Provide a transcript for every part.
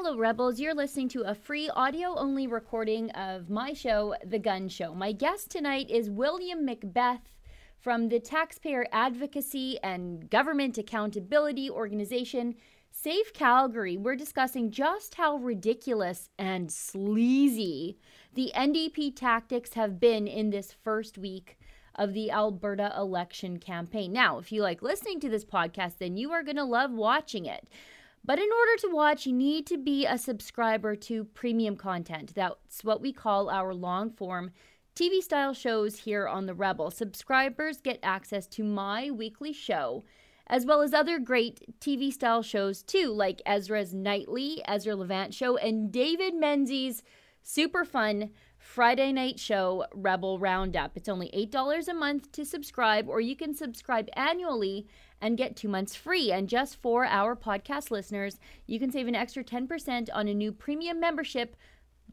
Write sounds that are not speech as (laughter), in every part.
Hello, Rebels. You're listening to a free audio only recording of my show, The Gunn Show. My guest tonight is William Macbeth from the taxpayer advocacy and government accountability organization Save Calgary. We're discussing just how ridiculous and sleazy the NDP tactics have been in this first week of the Alberta election campaign. Now, if you like listening to this podcast, then you are going to love watching it. But in order to watch, you need to be a subscriber to premium content. That's what we call our long form TV style shows here on The Rebel. Subscribers get access to my weekly show, as well as other great TV style shows too, like Ezra's Nightly, Ezra Levant Show, and David Menzies' super fun Friday night show, Rebel Roundup. It's only $8 a month to subscribe, or you can subscribe annually and get two months free. And just for our podcast listeners, you can save an extra 10% on a new premium membership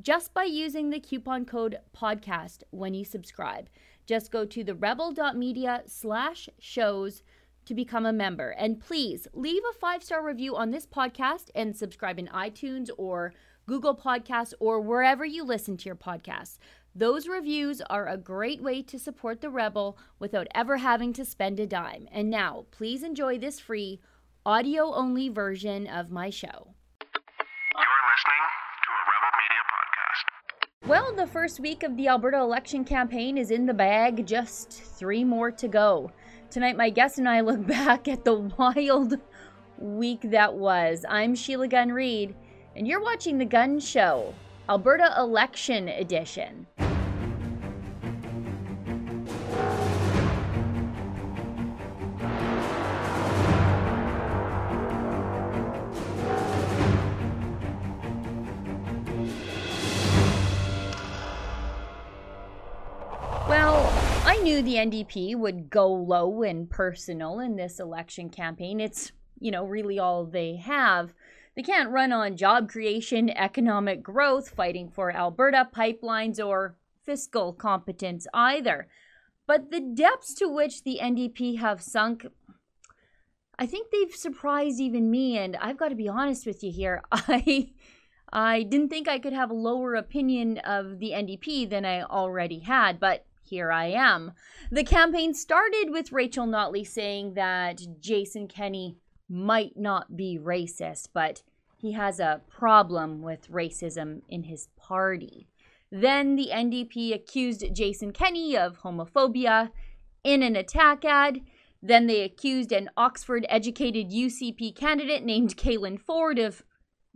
just by using the coupon code podcast when you subscribe. Just go to the rebel.media slash shows to become a member. And please leave a five star review on this podcast and subscribe in iTunes or Google Podcasts or wherever you listen to your podcasts. Those reviews are a great way to support the Rebel without ever having to spend a dime. And now, please enjoy this free, audio only version of my show. You're listening to a Rebel Media podcast. Well, the first week of the Alberta election campaign is in the bag, just three more to go. Tonight, my guest and I look (laughs) back at the wild week that was. I'm Sheila Gunn Reid, and you're watching The Gunn Show, Alberta Election Edition. Knew the NDP would go low and personal in this election campaign. It's, you know, really all they have. They can't run on job creation, economic growth, fighting for Alberta pipelines, or fiscal competence either. But the depths to which the NDP have sunk, I think they've surprised even me. And I've got to be honest with you here. (laughs) I. I didn't think I could have a lower opinion of the NDP than I already had, but here I am. The campaign started with Rachel Notley saying that Jason Kenney might not be racist, but he has a problem with racism in his party. Then the NDP accused Jason Kenney of homophobia in an attack ad. Then they accused an Oxford educated UCP candidate named Caylan Ford of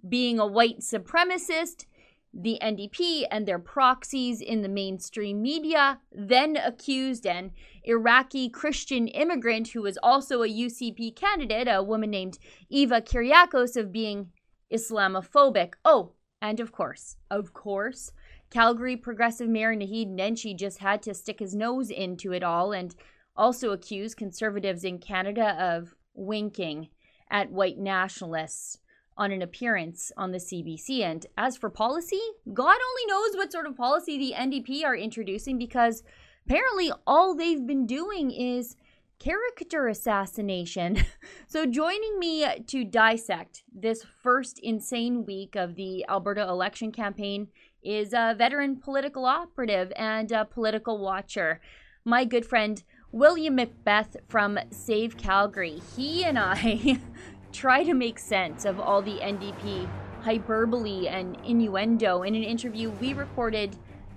being a white supremacist. The NDP and their proxies in the mainstream media then accused an Iraqi Christian immigrant who was also a UCP candidate, a woman named Eva Kiryakos, of being Islamophobic. Oh, and of course, of course, Calgary progressive mayor Naheed Nenshi just had to stick his nose into it all and also accuse conservatives in Canada of winking at white nationalists on an appearance on the CBC. And as for policy, God only knows what sort of policy the NDP are introducing because apparently all they've been doing is character assassination. (laughs) so, joining me to dissect this first insane week of the Alberta election campaign is a veteran political operative and a political watcher, my good friend William Macbeth from Save Calgary. He and I (laughs) try to make sense of all the NDP hyperbole and innuendo in an interview we recorded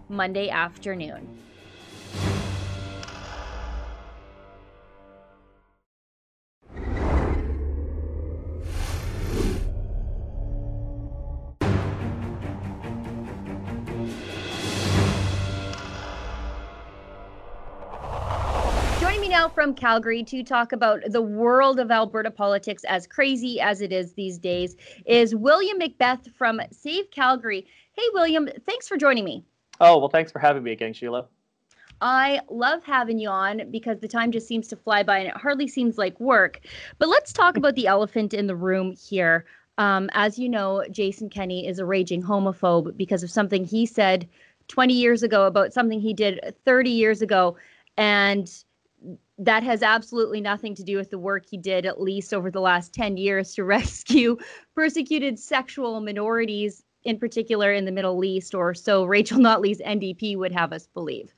Monday afternoon. From Calgary to talk about the world of Alberta politics, as crazy as it is these days, is William McBeth from Save Calgary. Hey, William, thanks for joining me. Oh, well, thanks for having me again, Sheila. I love having you on because the time just seems to fly by and it hardly seems like work. But let's talk about the elephant in the room here. Um, as you know, Jason Kenney is a raging homophobe because of something he said 20 years ago about something he did 30 years ago. And that has absolutely nothing to do with the work he did, at least over the last 10 years, to (laughs) rescue persecuted sexual minorities, in particular in the Middle East, or so Rachel Notley's NDP would have us believe.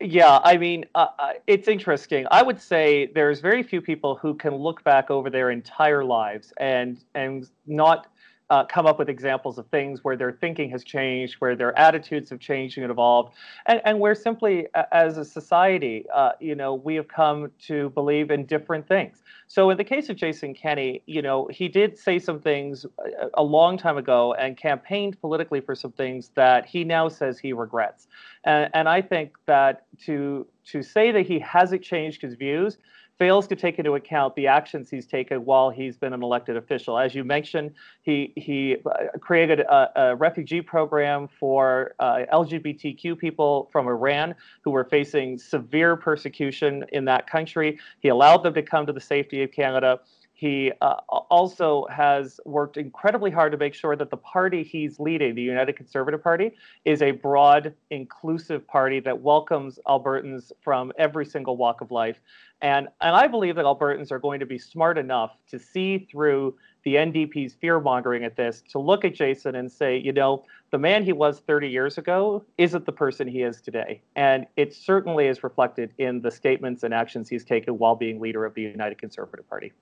Yeah, I mean, uh, uh, it's interesting. I would say there's very few people who can look back over their entire lives and and not uh, come up with examples of things where their thinking has changed, where their attitudes have changed and evolved, and, and where simply as a society, uh, you know, we have come to believe in different things. So in the case of Jason Kenney, you know, he did say some things a, a long time ago and campaigned politically for some things that he now says he regrets. And, and I think that to to say that he hasn't changed his views fails to take into account the actions he's taken while he's been an elected official. As you mentioned, he he uh, created a, a refugee program for uh, LGBTQ people from Iran who were facing severe persecution in that country. He allowed them to come to the safety of Canada. He uh, also has worked incredibly hard to make sure that the party he's leading, the United Conservative Party, is a broad, inclusive party that welcomes Albertans from every single walk of life. And, and I believe that Albertans are going to be smart enough to see through the NDP's fear mongering at this, to look at Jason and say, you know, the man he was 30 years ago isn't the person he is today. And it certainly is reflected in the statements and actions he's taken while being leader of the United Conservative Party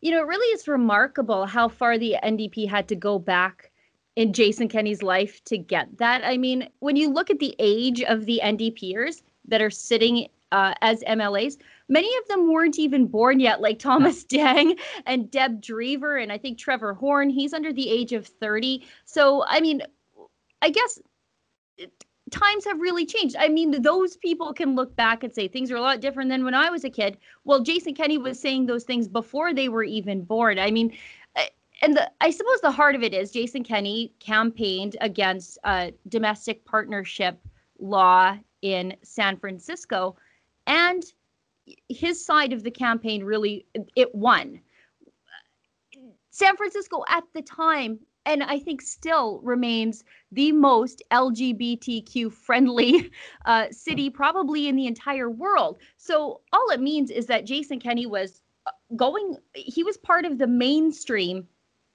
you know, it really is remarkable how far the NDP had to go back in Jason Kenney's life to get that. I mean, when you look at the age of the NDPers that are sitting uh, as MLAs, many of them weren't even born yet, like Thomas (laughs) Dang and Deb Drever, and I think Trevor Horne. He's under the age of 30. So, I mean, I guess times have really changed. I mean, those people can look back and say things are a lot different than when I was a kid. Well, Jason Kenney was saying those things before they were even born. I mean, and the, I suppose the heart of it is Jason Kenney campaigned against a domestic partnership law in San Francisco, and his side of the campaign really it won. San Francisco at the time and I think still remains the most LGBTQ friendly (laughs) uh, city probably in the entire world. So all it means is that Jason Kenney was uh, going, he was part of the mainstream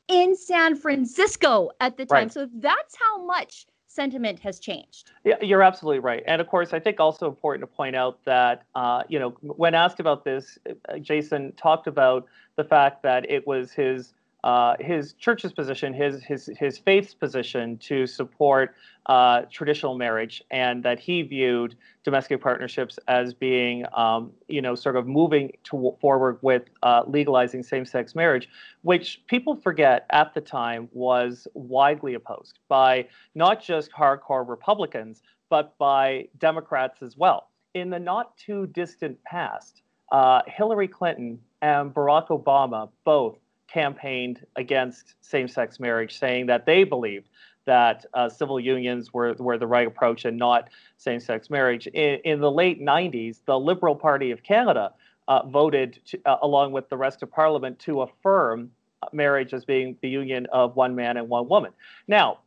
in San Francisco at the time. Right. So that's how much sentiment has changed. Yeah, you're absolutely right. And of course, I think also important to point out that, uh, you know, when asked about this, uh, Jason talked about the fact that it was his uh, his church's position, his his his faith's position to support uh, traditional marriage, and that he viewed domestic partnerships as being, um, you know, sort of moving to, forward with uh, legalizing same-sex marriage, which people forget at the time was widely opposed by not just hardcore Republicans, but by Democrats as well. In the not too distant past, uh, Hillary Clinton and Barack Obama both campaigned against same-sex marriage, saying that they believed that uh, civil unions were, were the right approach and not same-sex marriage. In, in the late 90s, the Liberal Party of Canada uh, voted, to, uh, along with the rest of Parliament, to affirm marriage as being the union of one man and one woman. Now,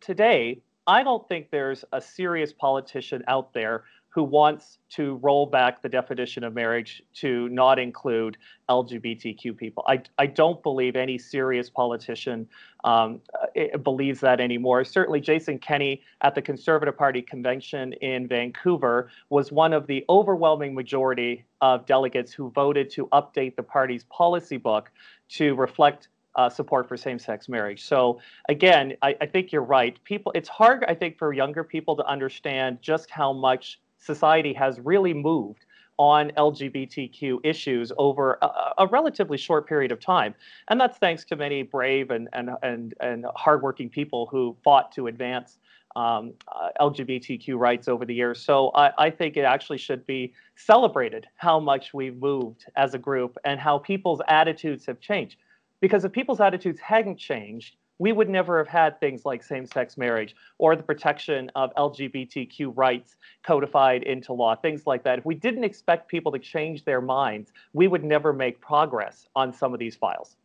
today, I don't think there's a serious politician out there who wants to roll back the definition of marriage to not include LGBTQ people. I, I don't believe any serious politician um, uh, believes that anymore. Certainly, Jason Kenney at the Conservative Party convention in Vancouver was one of the overwhelming majority of delegates who voted to update the party's policy book to reflect uh, support for same-sex marriage. So again, I, I, think you're right. People, it's hard, I think, for younger people to understand just how much society has really moved on LGBTQ issues over a, a, relatively short period of time. And that's thanks to many brave and, and, and, and hardworking people who fought to advance um, uh, LGBTQ rights over the years. So I, I, think it actually should be celebrated how much we've moved as a group and how people's attitudes have changed. Because if people's attitudes hadn't changed, we would never have had things like same-sex marriage or the protection of LGBTQ rights codified into law, things like that. If we didn't expect people to change their minds, we would never make progress on some of these files.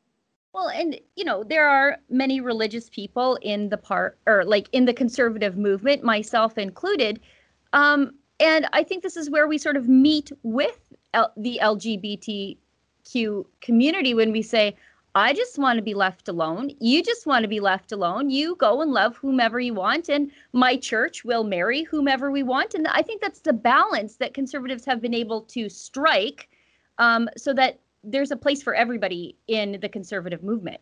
Well, and you know, there are many religious people in the part or like in the conservative movement, myself included. Um, and I think this is where we sort of meet with L- the LGBTQ community when we say, I just want to be left alone. You just want to be left alone. You go and love whomever you want, and my church will marry whomever we want. And I think that's the balance that conservatives have been able to strike um, so that there's a place for everybody in the conservative movement.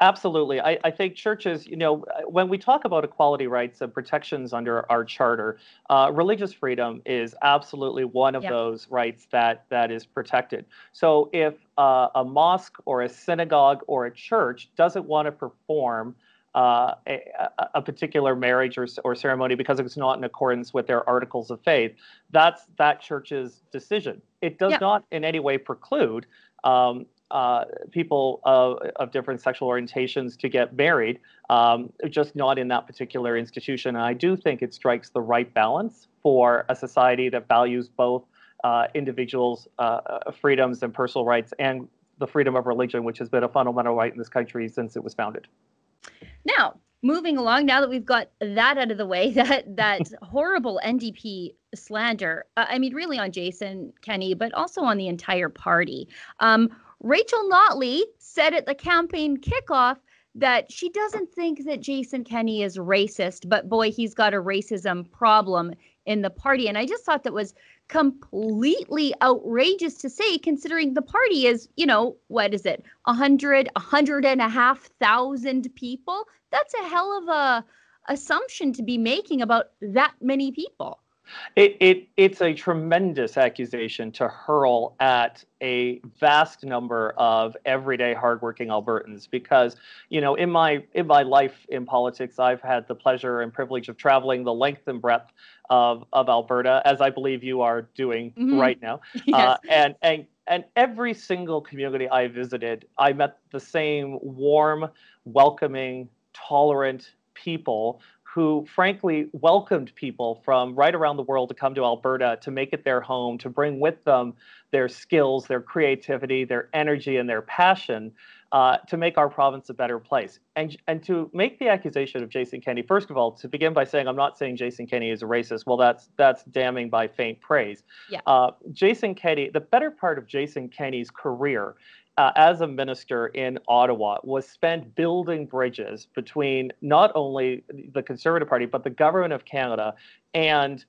Absolutely. I, I, think churches, you know, when we talk about equality rights and protections under our charter, uh, religious freedom is absolutely one of yep. those rights that that is protected. So if uh, a mosque or a synagogue or a church doesn't want to perform uh, a, a, particular marriage or, or ceremony because it's not in accordance with their articles of faith, that's that church's decision. It does yep. not in any way preclude um, uh, people of, of, different sexual orientations to get married, um, just not in that particular institution. And I do think it strikes the right balance for a society that values both uh, individuals' uh, freedoms and personal rights and the freedom of religion, which has been a fundamental right in this country since it was founded. Now, moving along, now that we've got that out of the way, (laughs) that that horrible NDP slander, uh, I mean, really on Jason Kenney, but also on the entire party. Um, Rachel Notley said at the campaign kickoff that she doesn't think that Jason Kenney is racist, but boy, he's got a racism problem in the party. And I just thought that was completely outrageous to say, considering the party is, you know, what is it, a hundred, a hundred and a half thousand people? That's a hell of a assumption to be making about that many people. It, it it's a tremendous accusation to hurl at a vast number of everyday hardworking Albertans because you know in my in my life in politics I've had the pleasure and privilege of traveling the length and breadth of of Alberta as I believe you are doing mm-hmm. right now (laughs) yes. uh, and and and every single community I visited I met the same warm welcoming tolerant people who frankly welcomed people from right around the world to come to Alberta to make it their home, to bring with them their skills, their creativity, their energy, and their passion uh, to make our province a better place. And, and to make the accusation of Jason Kenney, first of all, to begin by saying I'm not saying Jason Kenney is a racist. Well, that's that's damning by faint praise. Yeah. Uh, Jason Kenney, the better part of Jason Kenney's career uh, as a minister in Ottawa was spent building bridges between not only the Conservative Party, but the government of Canada and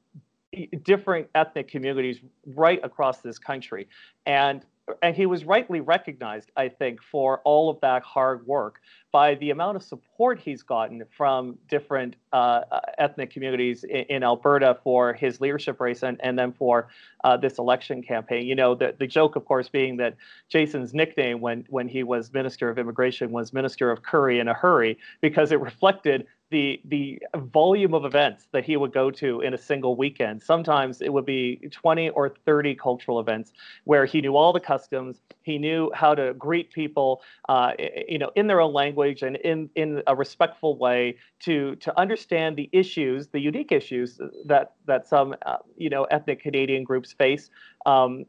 different ethnic communities right across this country. And and he was rightly recognized, I think, for all of that hard work by the amount of support he's gotten from different uh, uh ethnic communities in, in, Alberta for his leadership race and, and then for uh, this election campaign. You know, the, the joke, of course, being that Jason's nickname when, when he was Minister of Immigration was Minister of Curry in a Hurry because it reflected the the volume of events that he would go to in a single weekend. Sometimes it would be 20 or 30 cultural events where he knew all the customs, he knew how to greet people, uh, you know, in their own language and in in a respectful way to to understand the issues, the unique issues that that some uh, you know ethnic Canadian groups face um,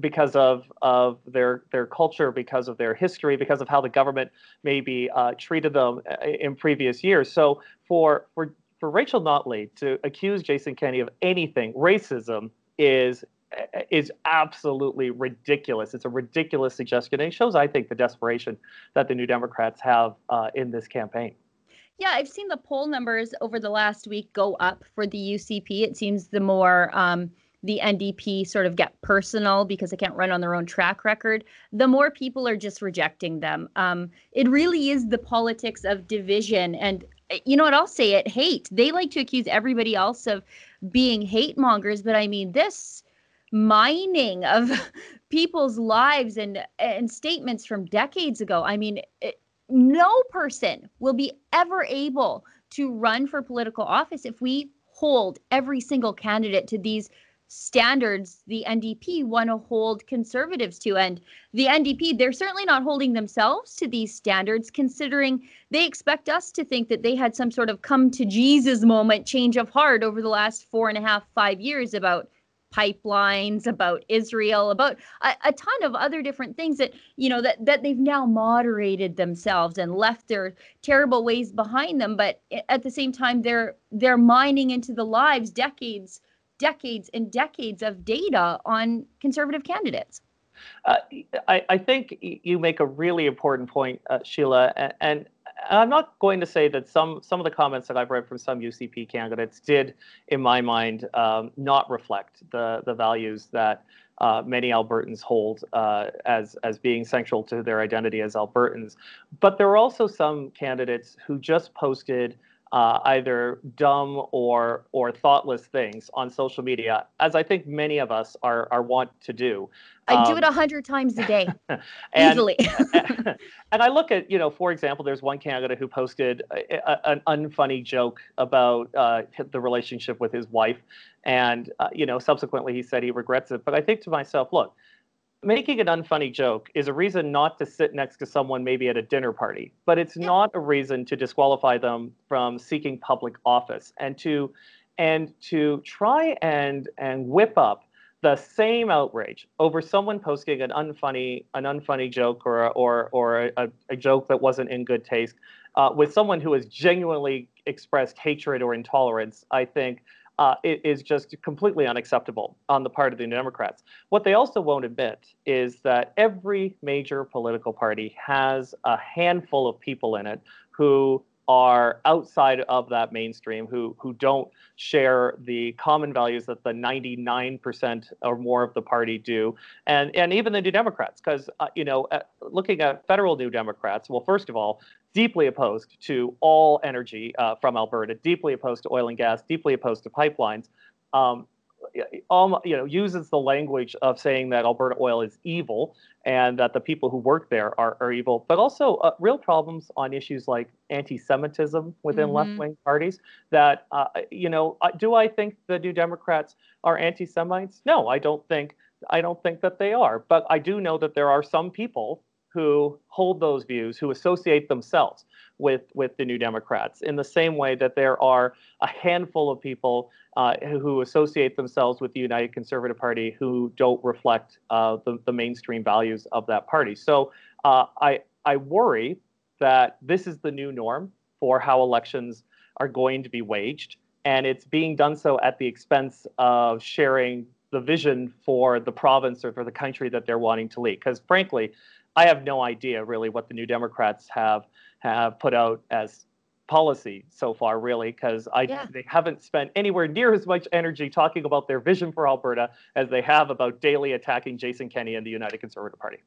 because of of their their culture, because of their history, because of how the government maybe uh, treated them uh, in previous years. So for for for Rachel Notley to accuse Jason Kenney of anything racism is is absolutely ridiculous. It's a ridiculous suggestion, and it shows, I think, the desperation that the New Democrats have uh, in this campaign. Yeah, I've seen the poll numbers over the last week go up for the UCP. It seems the more um, the NDP sort of get personal because they can't run on their own track record, the more people are just rejecting them. Um, it really is the politics of division. And eh, you know what? I'll say it hate. They like to accuse everybody else of being hate mongers, but I mean, this mining of (laughs) people's lives and and statements from decades ago. I mean, it, no person will be ever able to run for political office if we hold every single candidate to these standards the NDP want to hold conservatives to. And the NDP, they're certainly not holding themselves to these standards, considering they expect us to think that they had some sort of come to Jesus moment, change of heart over the last four and a half, five years about pipelines about israel about a, a, ton of other different things that you know that that they've now moderated themselves and left their terrible ways behind them but at the same time they're they're mining into the lives decades decades and decades of data on conservative candidates. Uh, I, I, think you make a really important point, uh, Sheila, and, and, I'm not going to say that some some of the comments that I've read from some UCP candidates did, in my mind, um, not reflect the the values that uh, many Albertans hold uh, as as being central to their identity as Albertans. But there are also some candidates who just posted uh, either dumb or or thoughtless things on social media, as I think many of us are are wont to do. I do it um, a hundred times a day, (laughs) (laughs) and, easily. (laughs) and I look at, you know, for example, there's one candidate who posted a, a, an unfunny joke about uh, the relationship with his wife, and uh, you know, subsequently he said he regrets it. But I think to myself, look, making an unfunny joke is a reason not to sit next to someone maybe at a dinner party, but it's yeah. not a reason to disqualify them from seeking public office and to and to try and and whip up the same outrage over someone posting an unfunny an unfunny joke or or or a, a joke that wasn't in good taste uh, with someone who has genuinely expressed hatred or intolerance, I think uh, it is just completely unacceptable on the part of the Democrats. What they also won't admit is that every major political party has a handful of people in it who are outside of that mainstream who who don't share the common values that the 99% or more of the party do. And and even the new democrats because uh, you know uh, looking at federal new democrats well first of all deeply opposed to all energy uh, from alberta deeply opposed to oil and gas deeply opposed to pipelines. Um, um, you know, uses the language of saying that Alberta oil is evil and that the people who work there are, are evil, but also uh, real problems on issues like anti-Semitism within mm-hmm. left-wing parties. That uh, you know, do I think the New Democrats are anti-Semites? No, I don't think. I don't think that they are. But I do know that there are some people who hold those views, who associate themselves with, with the New Democrats, in the same way that there are a handful of people uh, who associate themselves with the United Conservative Party who don't reflect uh, the, the mainstream values of that party. So uh, I, I worry that this is the new norm for how elections are going to be waged, and it's being done so at the expense of sharing the vision for the province or for the country that they're wanting to lead. Because frankly, I have no idea really what the New Democrats have have put out as policy so far, really, because I yeah. they haven't spent anywhere near as much energy talking about their vision for Alberta as they have about daily attacking Jason Kenney and the United Conservative Party.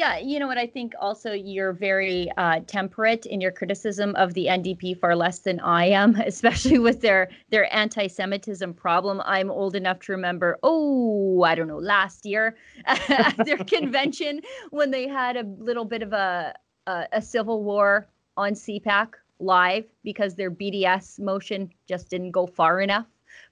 Yeah, you know what? I think also you're very uh, temperate in your criticism of the NDP far less than I am, (laughs) especially with their their anti-Semitism problem. I'm old enough to remember, oh, I don't know, last year at (laughs) their (laughs) convention when they had a little bit of a a, a civil war on CPAC live because their BDS motion just didn't go far enough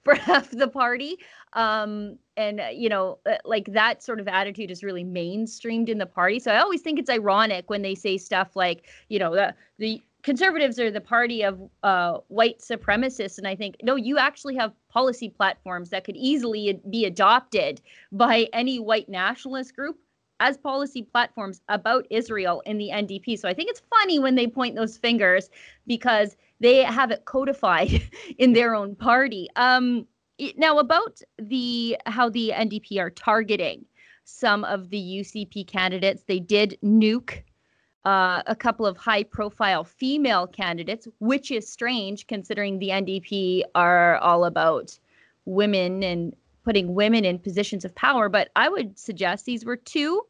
for half the party. Um, and, uh, you know, uh, like that sort of attitude is really mainstreamed in the party. So I always think it's ironic when they say stuff like, you know, the, the conservatives are the party of uh, white supremacists. And I think, no, you actually have policy platforms that could easily be adopted by any white nationalist group as policy platforms about Israel in the NDP. So I think it's funny when they point those fingers because they have it codified (laughs) in their own party. Um, now about the how the NDP are targeting some of the UCP candidates, they did nuke uh, a couple of high-profile female candidates, which is strange considering the NDP are all about women and putting women in positions of power. But I would suggest these were two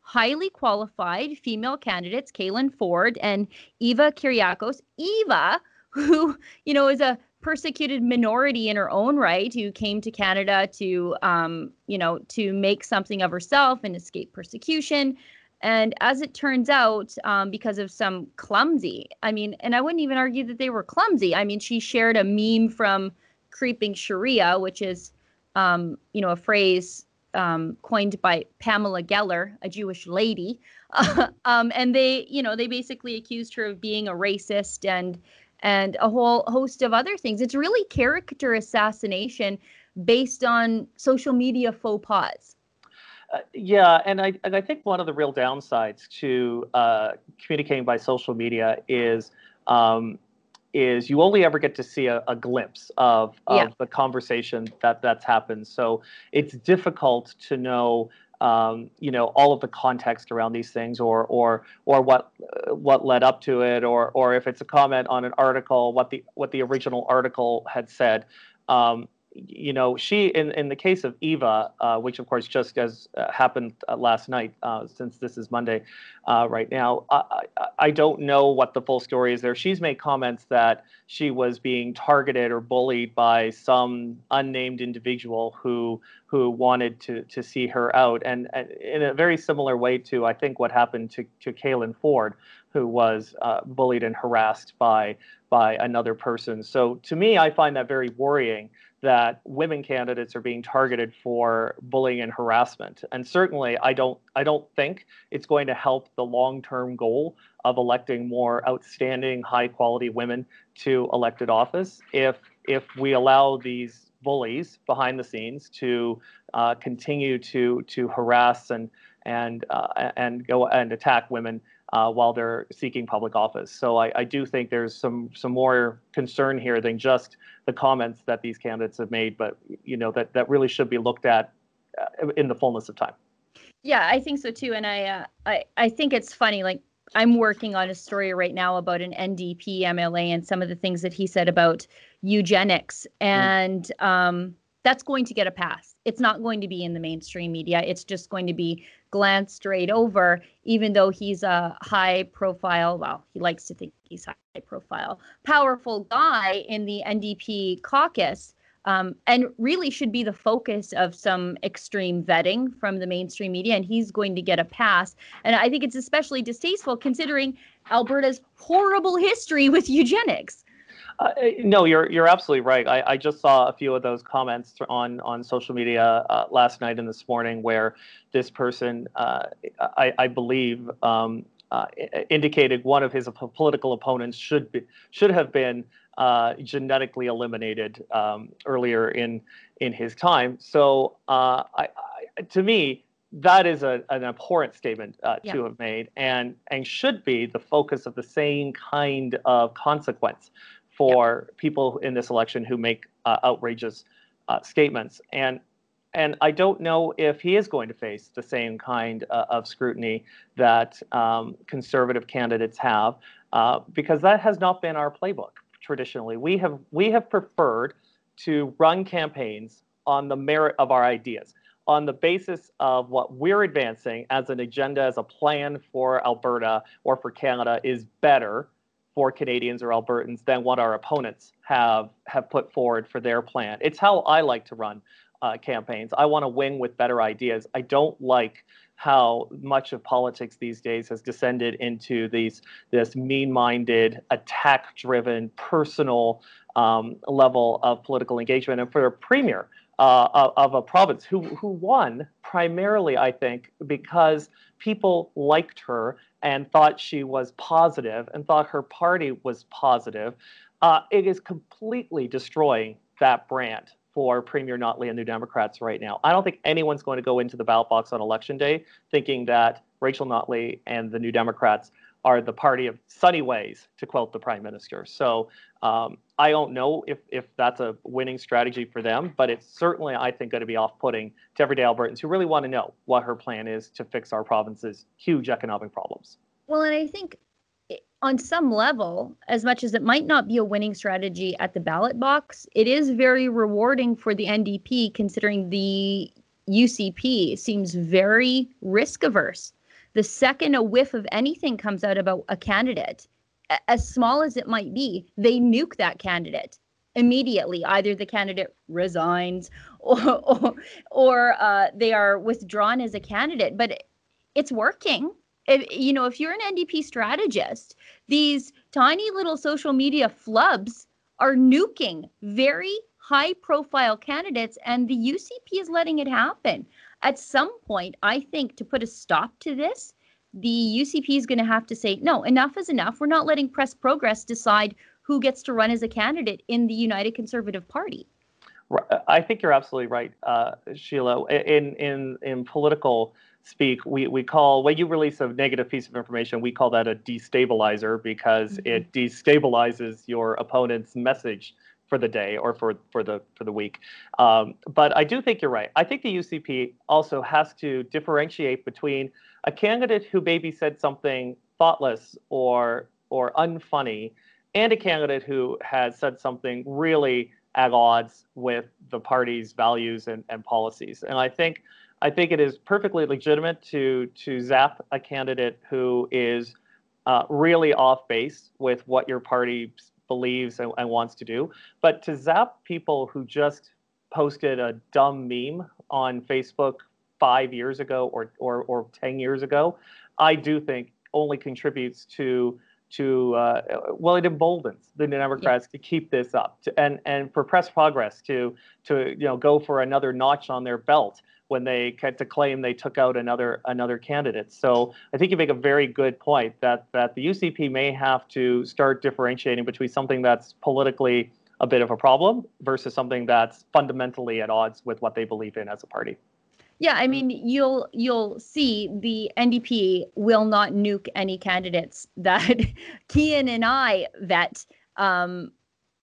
highly qualified female candidates, Caylan Ford and Eva Kiryakos. Eva, who, you know, is a persecuted minority in her own right who came to Canada to, um, you know, to make something of herself and escape persecution. And as it turns out, um, because of some clumsy, I mean, and I wouldn't even argue that they were clumsy. I mean, she shared a meme from Creeping Sharia, which is, um, you know, a phrase um, coined by Pamela Geller, a Jewish lady. (laughs) um, and they, you know, they basically accused her of being a racist and and a whole host of other things. It's really character assassination based on social media faux pas. Uh, yeah, and I and I think one of the real downsides to uh, communicating by social media is um, is you only ever get to see a, a glimpse of, of Yeah. the conversation that that's happened. So it's difficult to know, um, you know, all of the context around these things, or or or what what led up to it, or or if it's a comment on an article, what the what the original article had said. Um, you know, she in in the case of Eva, uh, which of course just as uh, happened uh, last night, uh, since this is Monday, uh, right now, I, I I don't know what the full story is there. She's made comments that she was being targeted or bullied by some unnamed individual who who wanted to to see her out, and, and in a very similar way to I think what happened to to Caylan Ford, who was uh, bullied and harassed by by another person. So to me, I find that very worrying that women candidates are being targeted for bullying and harassment. And certainly, I don't I don't think it's going to help the long-term goal of electing more outstanding, high-quality women to elected office if if we allow these bullies behind the scenes to uh, continue to to harass and and uh, and go and attack women uh, while they're seeking public office. So I, I do think there's some some more concern here than just the comments that these candidates have made, but you know that that really should be looked at uh, in the fullness of time. Yeah, I think so too. And I, uh, I, I think it's funny. Like I'm working on a story right now about an NDP MLA and some of the things that he said about eugenics, and um, that's going to get a pass. It's not going to be in the mainstream media. It's just going to be glanced right over, even though he's a high profile. Well, he likes to think he's high profile, powerful guy in the NDP caucus um, and really should be the focus of some extreme vetting from the mainstream media. And he's going to get a pass. And I think it's especially distasteful considering Alberta's horrible history with eugenics. Uh, no, you're you're absolutely right. I, I just saw a few of those comments on on social media uh, last night and this morning, where this person, uh, I, I believe, um, uh, indicated one of his political opponents should be should have been uh, genetically eliminated um, earlier in in his time. So, uh, I, I, to me, that is a, an abhorrent statement uh, Yeah. to have made, and and should be the focus of the same kind of consequence for people in this election who make uh, outrageous uh, statements. And and I don't know if he is going to face the same kind uh, of scrutiny that um, conservative candidates have, uh, because that has not been our playbook traditionally. We have we have preferred to run campaigns on the merit of our ideas, on the basis of what we're advancing as an agenda, as a plan for Alberta or for Canada is better for Canadians or Albertans than what our opponents have have put forward for their plan. It's how I like to run uh, campaigns. I want to win with better ideas. I don't like how much of politics these days has descended into these this mean-minded, attack-driven, personal um, level of political engagement. And for a premier uh, of, of a province who who won primarily, I think, because people liked her and thought she was positive and thought her party was positive, uh, it is completely destroying that brand for Premier Notley and New Democrats right now. I don't think anyone's going to go into the ballot box on election day thinking that Rachel Notley and the New Democrats are the party of sunny ways, to quote the prime minister. So um, I don't know if, if that's a winning strategy for them, but it's certainly, I think, going to be off putting to everyday Albertans who really want to know what her plan is to fix our province's huge economic problems. Well, and I think on some level, as much as it might not be a winning strategy at the ballot box, it is very rewarding for the NDP considering the UCP seems very risk averse. The second a whiff of anything comes out about a candidate, as small as it might be, they nuke that candidate immediately. Either the candidate resigns (laughs) or, or, or uh, they are withdrawn as a candidate. But it's working if you know if you're an ndp strategist these tiny little social media flubs are nuking very high profile candidates and the ucp is letting it happen at some point i think to put a stop to this the ucp is going to have to say no enough is enough we're not letting press progress decide who gets to run as a candidate in the united conservative party I think you're absolutely right, uh, Sheila. In in in political speak, we, we call when you release a negative piece of information, we call that a destabilizer because mm-hmm. it destabilizes your opponent's message for the day or for for the for the week. Um, but I do think you're right. I think the UCP also has to differentiate between a candidate who maybe said something thoughtless or or unfunny, and a candidate who has said something really at odds with the party's values and, and policies. And I think I think it is perfectly legitimate to to zap a candidate who is uh, really off base with what your party believes and, and wants to do. But to zap people who just posted a dumb meme on Facebook five years ago or, or, or 10 years ago, I do think only contributes to to uh, well, it emboldens the Democrats yeah. to keep this up to, and and for press progress to to you know go for another notch on their belt when they had to claim they took out another another candidate. So I think you make a very good point that that the UCP may have to start differentiating between something that's politically a bit of a problem versus something that's fundamentally at odds with what they believe in as a party. Yeah, I mean, you'll you'll see the NDP will not nuke any candidates that (laughs) Kian and I vet um,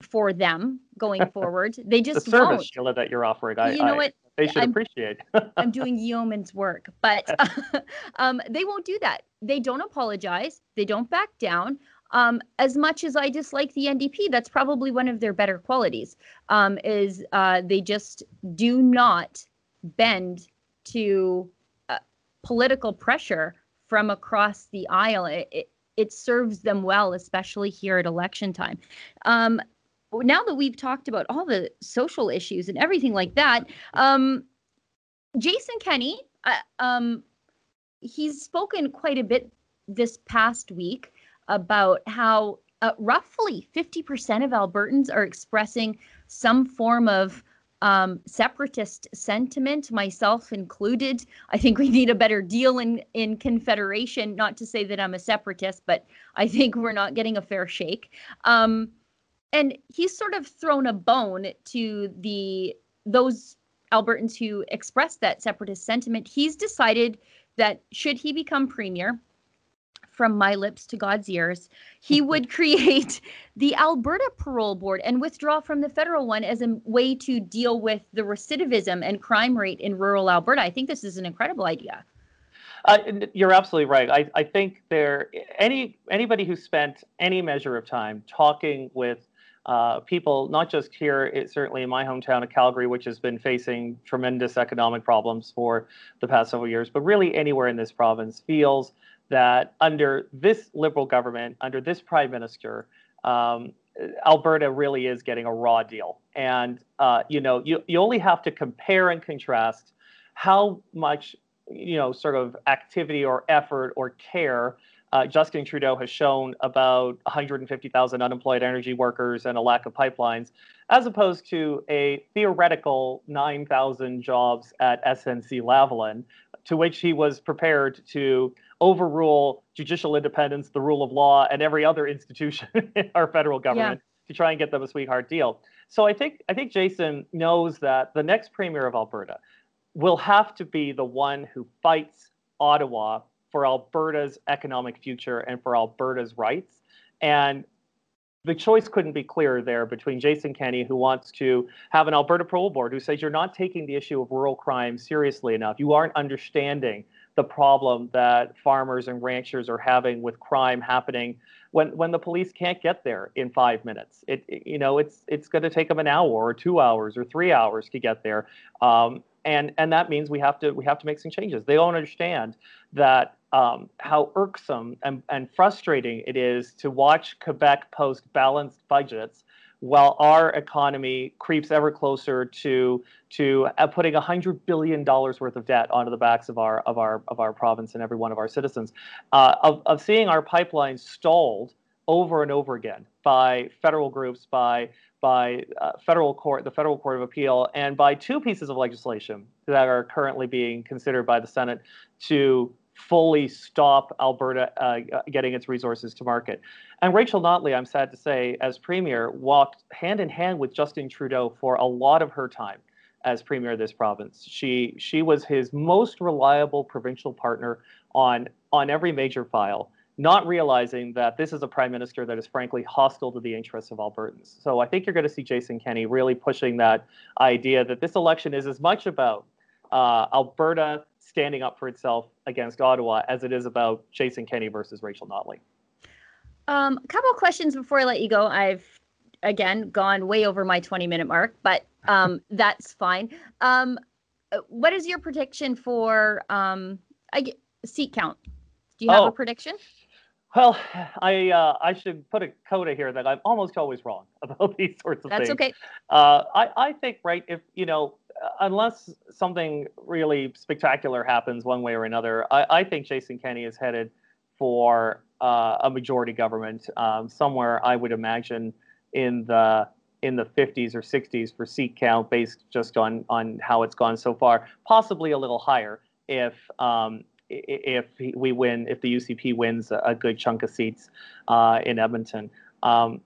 for them going (laughs) forward. They just the service, won't. Sheila, that you're offering. I, you know I, what? They should I'm, appreciate. (laughs) I'm doing yeoman's work, but (laughs) (laughs) um, they won't do that. They don't apologize. They don't back down. Um, as much as I dislike the NDP, that's probably one of their better qualities. Um, is uh, they just do not bend to uh, political pressure from across the aisle. It, it, it, serves them well, especially here at election time. Um, now that we've talked about all the social issues and everything like that, um, Jason Kenney, uh, um, he's spoken quite a bit this past week about how uh, roughly 50% of Albertans are expressing some form of um, separatist sentiment, myself included. I think we need a better deal in in Confederation. Not to say that I'm a separatist, but I think we're not getting a fair shake. Um, and he's sort of thrown a bone to the those Albertans who expressed that separatist sentiment. He's decided that should he become premier, from my lips to God's ears, he would (laughs) create the Alberta Parole Board and withdraw from the federal one as a way to deal with the recidivism and crime rate in rural Alberta. I think this is an incredible idea. Uh, you're absolutely right. I, I think there any anybody who spent any measure of time talking with uh, people, not just here, it, certainly in my hometown of Calgary, which has been facing tremendous economic problems for the past several years, but really anywhere in this province, feels that under this Liberal government, under this Prime Minister, um, Alberta really is getting a raw deal. And, uh, you know, you, you only have to compare and contrast how much, you know, sort of activity or effort or care uh, Justin Trudeau has shown about 150,000 unemployed energy workers and a lack of pipelines, as opposed to a theoretical 9,000 jobs at SNC Lavalin, to which he was prepared to overrule judicial independence, the rule of law, and every other institution (laughs) in our federal government yeah. to try and get them a sweetheart deal. So I think I think Jason knows that the next premier of Alberta will have to be the one who fights Ottawa for Alberta's economic future and for Alberta's rights. And the choice couldn't be clearer there between Jason Kenney, who wants to have an Alberta parole board, who says you're not taking the issue of rural crime seriously enough. You aren't understanding the problem that farmers and ranchers are having with crime happening when when the police can't get there in five minutes. It, you know it's it's going to take them an hour or two hours or three hours to get there, um, and and that means we have to we have to make some changes. They don't understand that um, how irksome and, and frustrating it is to watch Quebec post balanced budgets while our economy creeps ever closer to to uh, putting hundred billion dollars worth of debt onto the backs of our of our of our province and every one of our citizens, uh, of of seeing our pipelines stalled over and over again by federal groups, by by uh, federal court, the federal court of appeal, and by two pieces of legislation that are currently being considered by the Senate to fully stop Alberta uh, getting its resources to market. And Rachel Notley, I'm sad to say, as premier, walked hand in hand with Justin Trudeau for a lot of her time as premier of this province. She she was his most reliable provincial partner on on every major file, not realizing that this is a prime minister that is frankly hostile to the interests of Albertans. So I think you're going to see Jason Kenney really pushing that idea that this election is as much about uh, Alberta standing up for itself against Ottawa as it is about Jason Kenney versus Rachel Notley. Um, a couple questions before I let you go. I've again gone way over my 20 minute mark, but um, (laughs) that's fine. Um, what is your prediction for um, I get, seat count? Do you have Oh. a prediction? Well, I uh, I should put a coda here that I'm almost always wrong (laughs) about these sorts of That's things. That's okay. Uh, I, I think, right, if, you know, unless something really spectacular happens one way or another, I, I think Jason Kenney is headed for uh, a majority government um, somewhere, I would imagine, in the in the 50s or 60s for seat count based just on on how it's gone so far, possibly a little higher if um, if we win, if the UCP wins a, a good chunk of seats uh, in Edmonton. Um,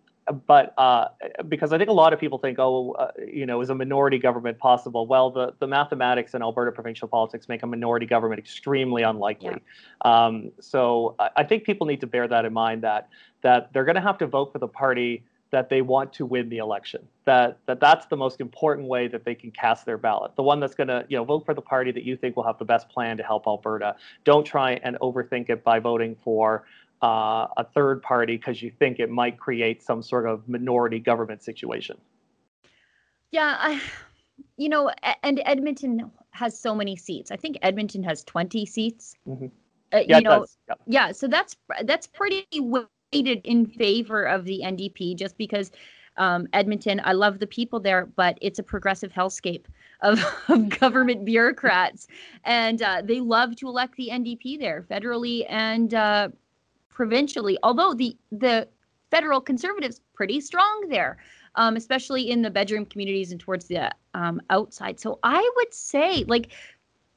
but uh, because I think a lot of people think, oh, uh, you know, is a minority government possible? Well, the, the mathematics in Alberta provincial politics make a minority government extremely unlikely. Um, so I, I think people need to bear that in mind that that they're going to have to vote for the party that they want to win the election. That that that's the most important way that they can cast their ballot. The one that's going to, you know, vote for the party that you think will have the best plan to help Alberta. Don't try and overthink it by voting for uh, a third party because you think it might create some sort of minority government situation. Yeah, I, you know, and Edmonton has so many seats. I think Edmonton has 20 seats. Mhm. Uh, Yeah, you know, does. Yeah. yeah, so that's that's pretty weighted in favor of the NDP just because um, Edmonton, I love the people there, but it's a progressive hellscape of, (laughs) of government bureaucrats, and uh, they love to elect the NDP there federally and uh, provincially. Although the the federal conservatives pretty strong there, um, especially in the bedroom communities and towards the um, outside. So I would say like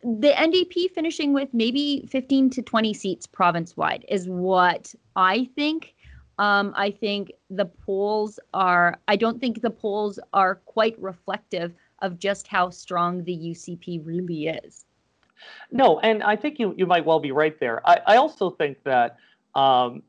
the NDP finishing with maybe 15 to 20 seats province wide is what I think. Um, I think the polls are, I don't think the polls are quite reflective of just how strong the UCP really is. No, and I think you, you might well be right there. I, I also think that um,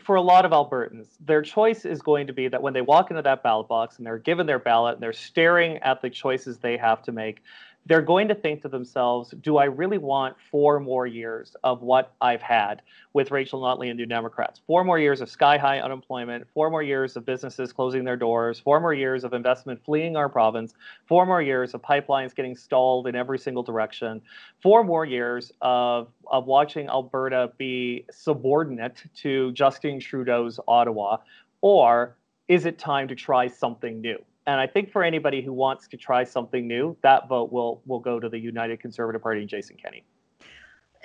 for a lot of Albertans, their choice is going to be that when they walk into that ballot box and they're given their ballot and they're staring at the choices they have to make, they're going to think to themselves, do I really want four more years of what I've had with Rachel Notley and New Democrats? Four more years of sky high unemployment, four more years of businesses closing their doors, four more years of investment fleeing our province, four more years of pipelines getting stalled in every single direction, four more years of, of watching Alberta be subordinate to Justin Trudeau's Ottawa, or is it time to try something new? And I think for anybody who wants to try something new, that vote will will go to the United Conservative Party and Jason Kenney.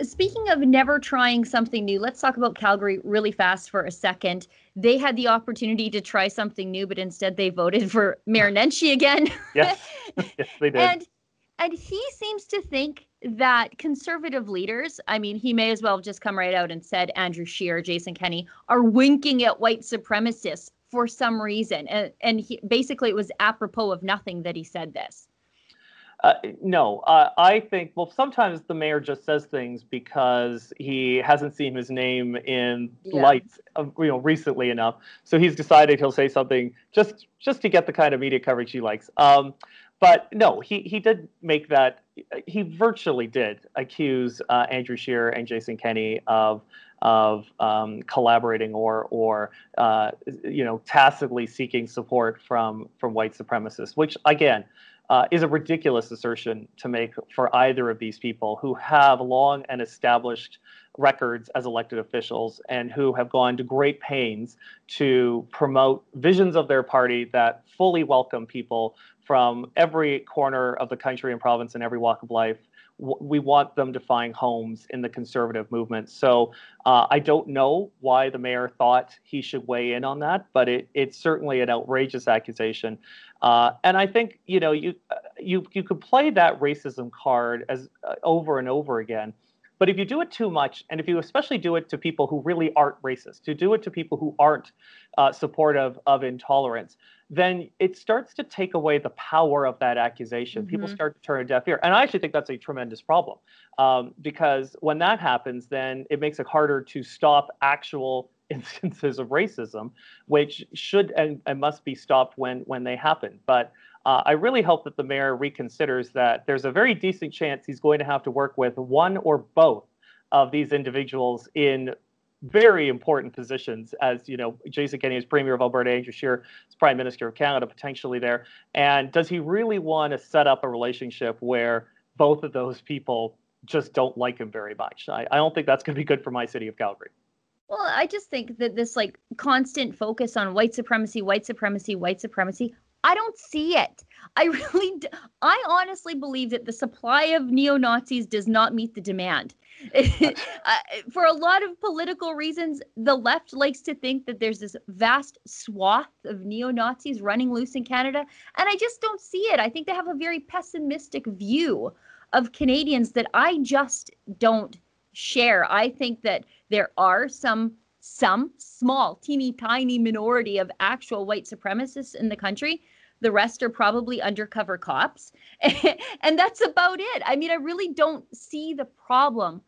Speaking of never trying something new, let's talk about Calgary really fast for a second. They had the opportunity to try something new, but instead they voted for Mayor Nenshi again. (laughs) Yes, (laughs) yes, they did. and and he seems to think that conservative leaders, I mean, he may as well have just come right out and said Andrew Scheer, Jason Kenney, are winking at white supremacists for some reason. And and he, basically it was apropos of nothing that he said this. Uh, no, uh, I think, well, sometimes the mayor just says things because he hasn't seen his name in Yeah. lights, uh, you know, recently enough. So he's decided he'll say something just just to get the kind of media coverage he likes. Um, but no, he he did make that. He virtually did accuse uh, Andrew Scheer and Jason Kenney of of um, collaborating or or uh, you know tacitly seeking support from from white supremacists, which again uh, is a ridiculous assertion to make for either of these people who have long and established records as elected officials and who have gone to great pains to promote visions of their party that fully welcome people from every corner of the country and province and every walk of life. We want them to find homes in the conservative movement. So uh, I don't know why the mayor thought he should weigh in on that, but it, it's certainly an outrageous accusation. Uh, and I think you know you uh, you you could play that racism card as uh, over and over again, But if you do it too much, and if you especially do it to people who really aren't racist, to do it to people who aren't uh, supportive of intolerance, then it starts to take away the power of that accusation. Mm-hmm. People start to turn a deaf ear. And I actually think that's a tremendous problem um, because when that happens, then it makes it harder to stop actual (laughs) instances of racism, which should and, and must be stopped when, when they happen. But uh, I really hope that the mayor reconsiders that there's a very decent chance he's going to have to work with one or both of these individuals in very important positions as you know jason kenney is premier of alberta andrew scheer is prime minister of canada potentially there. And does he really want to set up a relationship where both of those people just don't like him very much? I, I don't think that's going to be good for my city of calgary. Well i just think that this like constant focus on white supremacy white supremacy white supremacy I don't see it. I (laughs) really, I honestly believe that the supply of neo Nazis does not meet the demand. (laughs) uh, for a lot of political reasons, the left likes to think that there's this vast swath of neo Nazis running loose in Canada. And I just don't see it. I think they have a very pessimistic view of Canadians that I just don't share. I think that there are some some small, teeny tiny minority of actual white supremacists in the country. The rest are probably undercover cops. (laughs) and that's about it. I mean, I really don't see the problem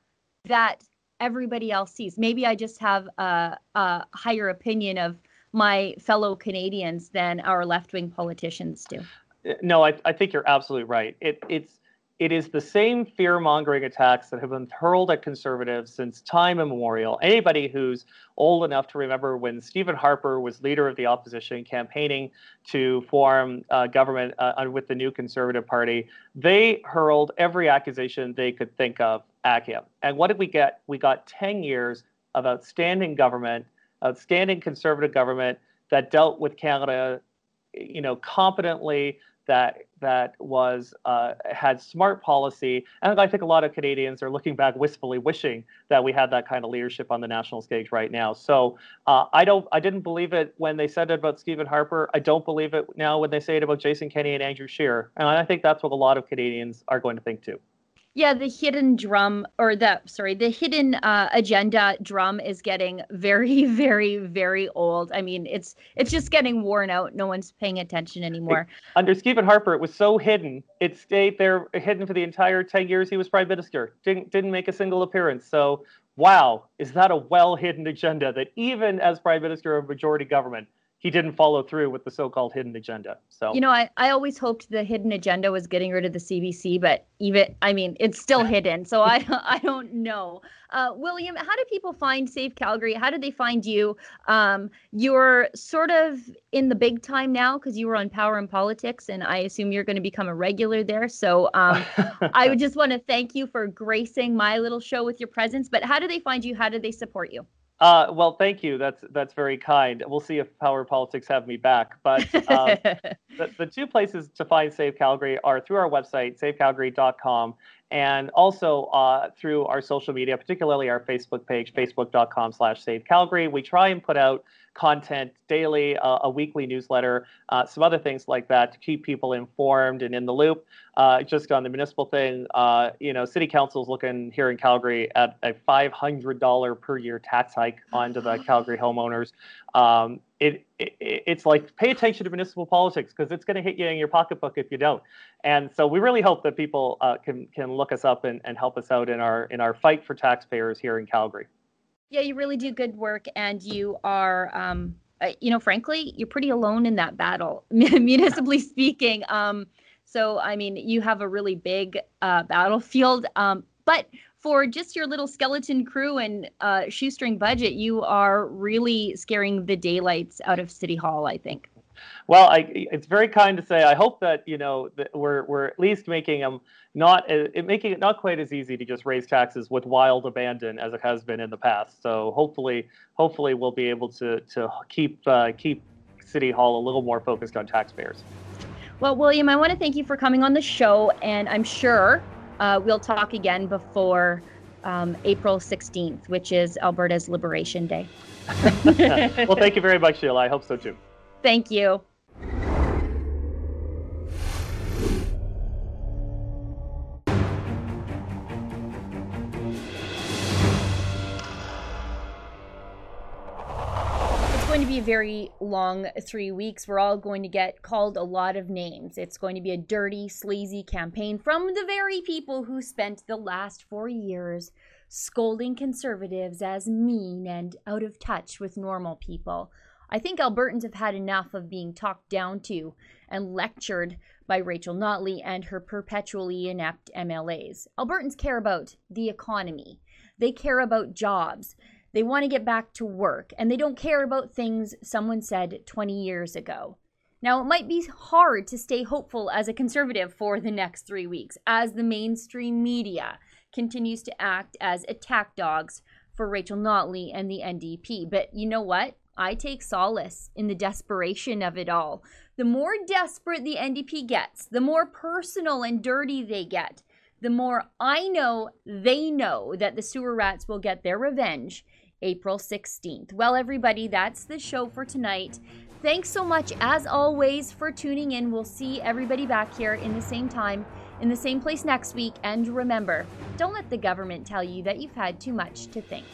that everybody else sees. Maybe I just have a, a higher opinion of my fellow Canadians than our left wing politicians do. No, I, I think you're absolutely right. It, it's it is the same fear mongering attacks that have been hurled at conservatives since time immemorial. Anybody who's old enough to remember when Stephen Harper was leader of the opposition campaigning to form a government uh, with the new Conservative Party, they hurled every accusation they could think of at him. And what did we get? We got 10 years of outstanding government, outstanding conservative government that dealt with Canada, you know, competently that that was uh, had smart policy, and I think a lot of Canadians are looking back wistfully, wishing that we had that kind of leadership on the national stage right now. So uh, I don't, I didn't believe it when they said it about Stephen Harper. I don't believe it now when they say it about Jason Kenney and Andrew Scheer, and I think that's what a lot of Canadians are going to think too. Yeah, the hidden drum or the sorry, the hidden uh, agenda drum is getting very, (laughs) very, very old. I mean, it's it's just getting worn out. No one's paying attention anymore. Under Stephen Harper, it was so hidden. It stayed there hidden for the entire ten years he was prime minister. Didn't didn't make a single appearance. So wow, is that a well hidden agenda that even as prime minister of majority government, he didn't follow through with the so-called hidden agenda. So you know, I, I always hoped the hidden agenda was getting rid of the CBC, but even I mean, it's still (laughs) hidden. So I I don't know. Uh, William, how do people find Save Calgary? How did they find you? Um, you're sort of in the big time now because you were on Power and Politics, and I assume you're going to become a regular there. So um, I would (laughs) just want to thank you for gracing my little show with your presence. But how do they find you? How do they support you? Uh, well, thank you. That's that's very kind. We'll see if Power Politics have me back. But um, (laughs) the, the two places to find Save Calgary are through our website, savecalgary.com, and also uh, through our social media, particularly our Facebook page, facebook.com slash Save Calgary. We try and put out content daily, uh, a weekly newsletter, uh, some other things like that to keep people informed and in the loop. Uh, just on the municipal thing, uh, you know, City council's looking here in Calgary at a $500 per year tax hike onto the (gasps) Calgary homeowners. Um, it, it, it's like pay attention to municipal politics because it's going to hit you in your pocketbook if you don't. And so we really hope that people uh, can can look us up and, and help us out in our in our fight for taxpayers here in Calgary. Yeah, you really do good work, and you are, um, uh, you know, frankly, you're pretty alone in that battle, (laughs) municipally speaking. Um, so, I mean, you have a really big uh, battlefield. Um, but for just your little skeleton crew and uh, shoestring budget, you are really scaring the daylights out of City Hall, I think. Well, I, it's very kind to say. I hope that you know that we're we're at least making them not uh, making it not quite as easy to just raise taxes with wild abandon as it has been in the past. So hopefully, hopefully we'll be able to to keep uh, keep City Hall a little more focused on taxpayers. Well, William, I want to thank you for coming on the show, and I'm sure uh, we'll talk again before um, April 16th, which is Alberta's Liberation Day. (laughs) well, thank you very much, Sheila. I hope so too. Thank you. Very long three weeks. We're all going to get called a lot of names. It's going to be a dirty, sleazy campaign from the very people who spent the last four years scolding conservatives as mean and out of touch with normal people. I think Albertans have had enough of being talked down to and lectured by Rachel Notley and her perpetually inept MLAs. Albertans care about the economy, they care about jobs, they want to get back to work, and they don't care about things someone said 20 years ago. Now, it might be hard to stay hopeful as a conservative for the next three weeks as the mainstream media continues to act as attack dogs for Rachel Notley and the NDP. But you know what? I take solace in the desperation of it all. The more desperate the NDP gets, the more personal and dirty they get, the more I know they know that the sewer rats will get their revenge April 16th. Well, everybody, that's the show for tonight. Thanks so much, as always, for tuning in. We'll see everybody back here in the same time, in the same place next week. And remember, don't let the government tell you that you've had too much to think.